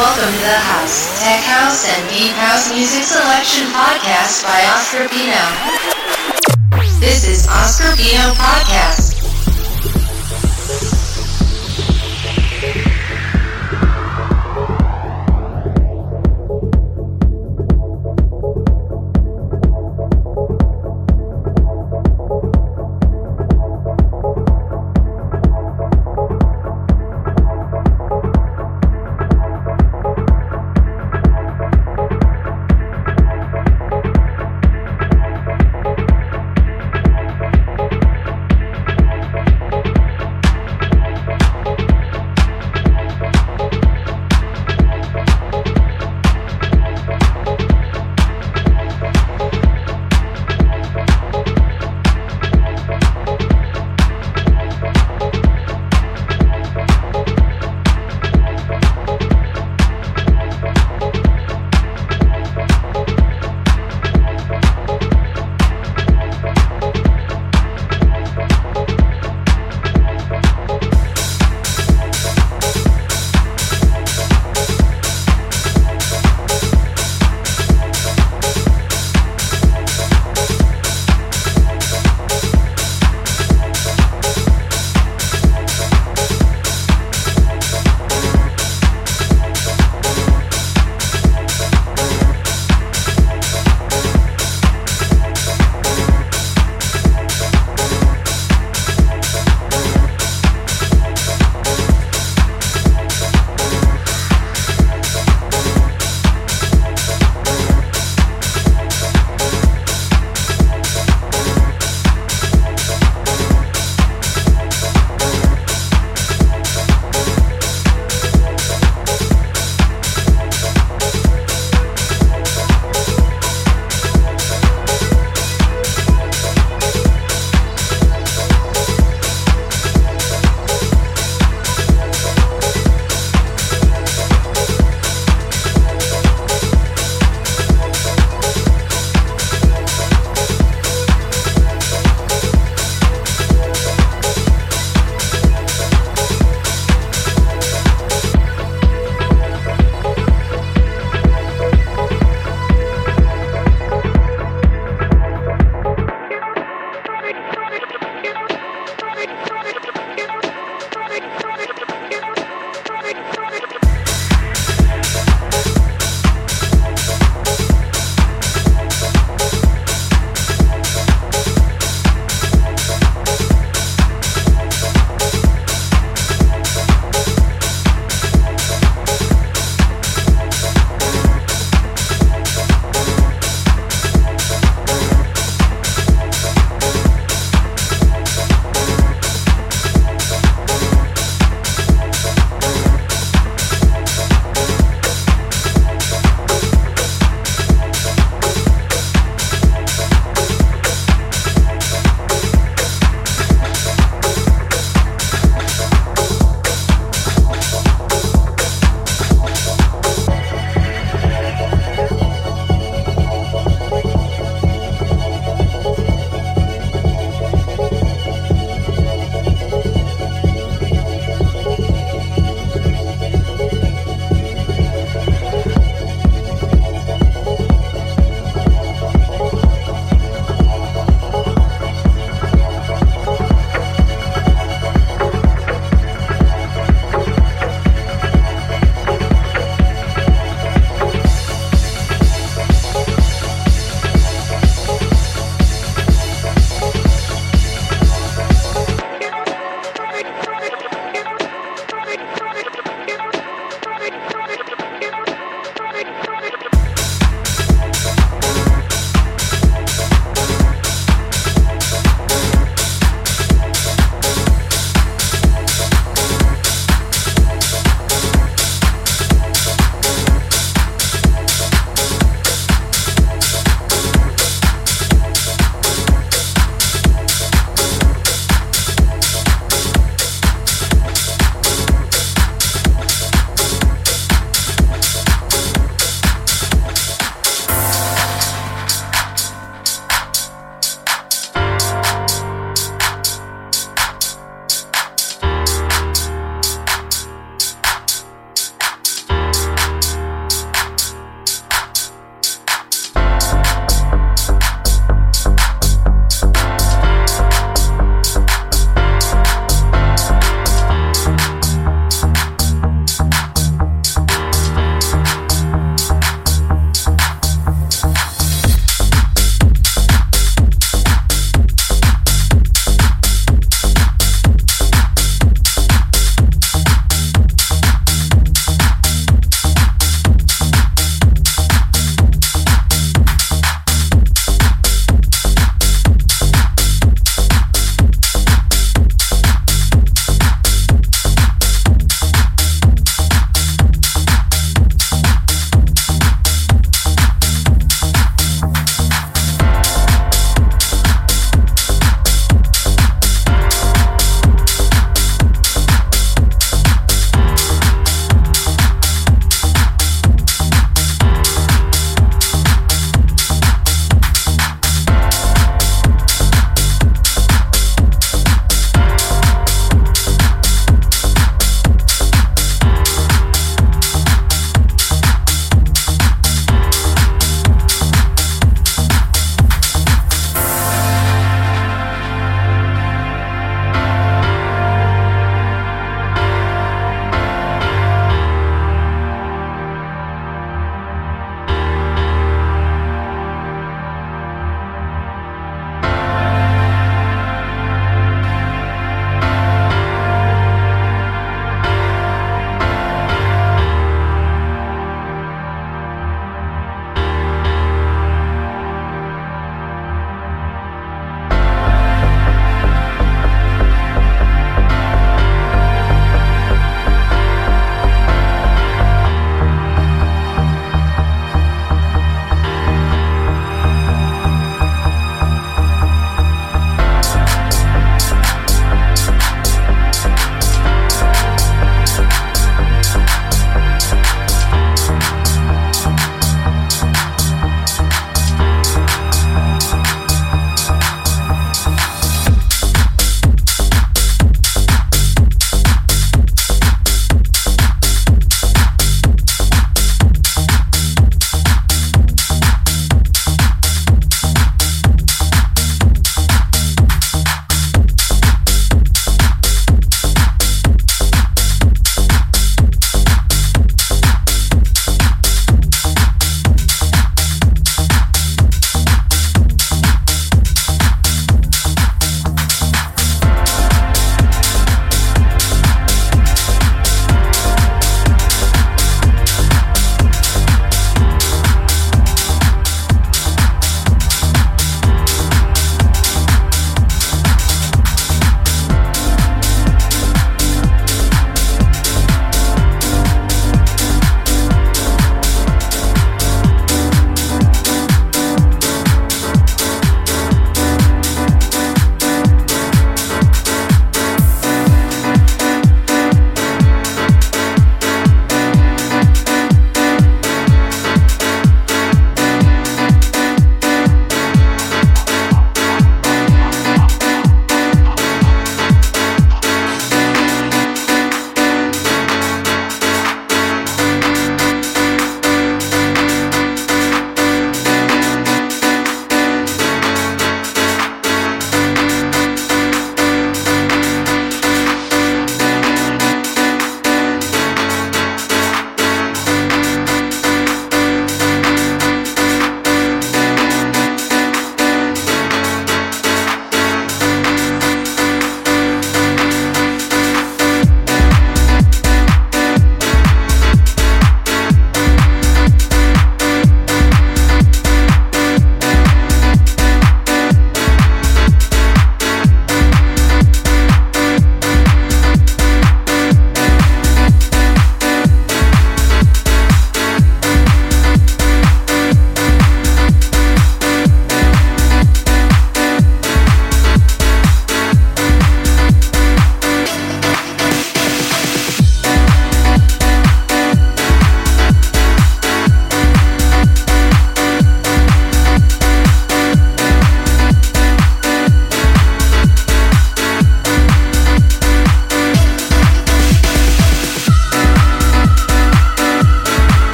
welcome to the House, Tech House, and Deep House Music Selection Podcast by Oscar Pino. This is Oscar Pino Podcast.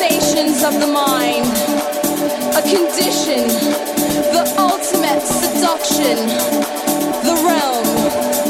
sensations of the mind, a condition, the ultimate seduction, the realm.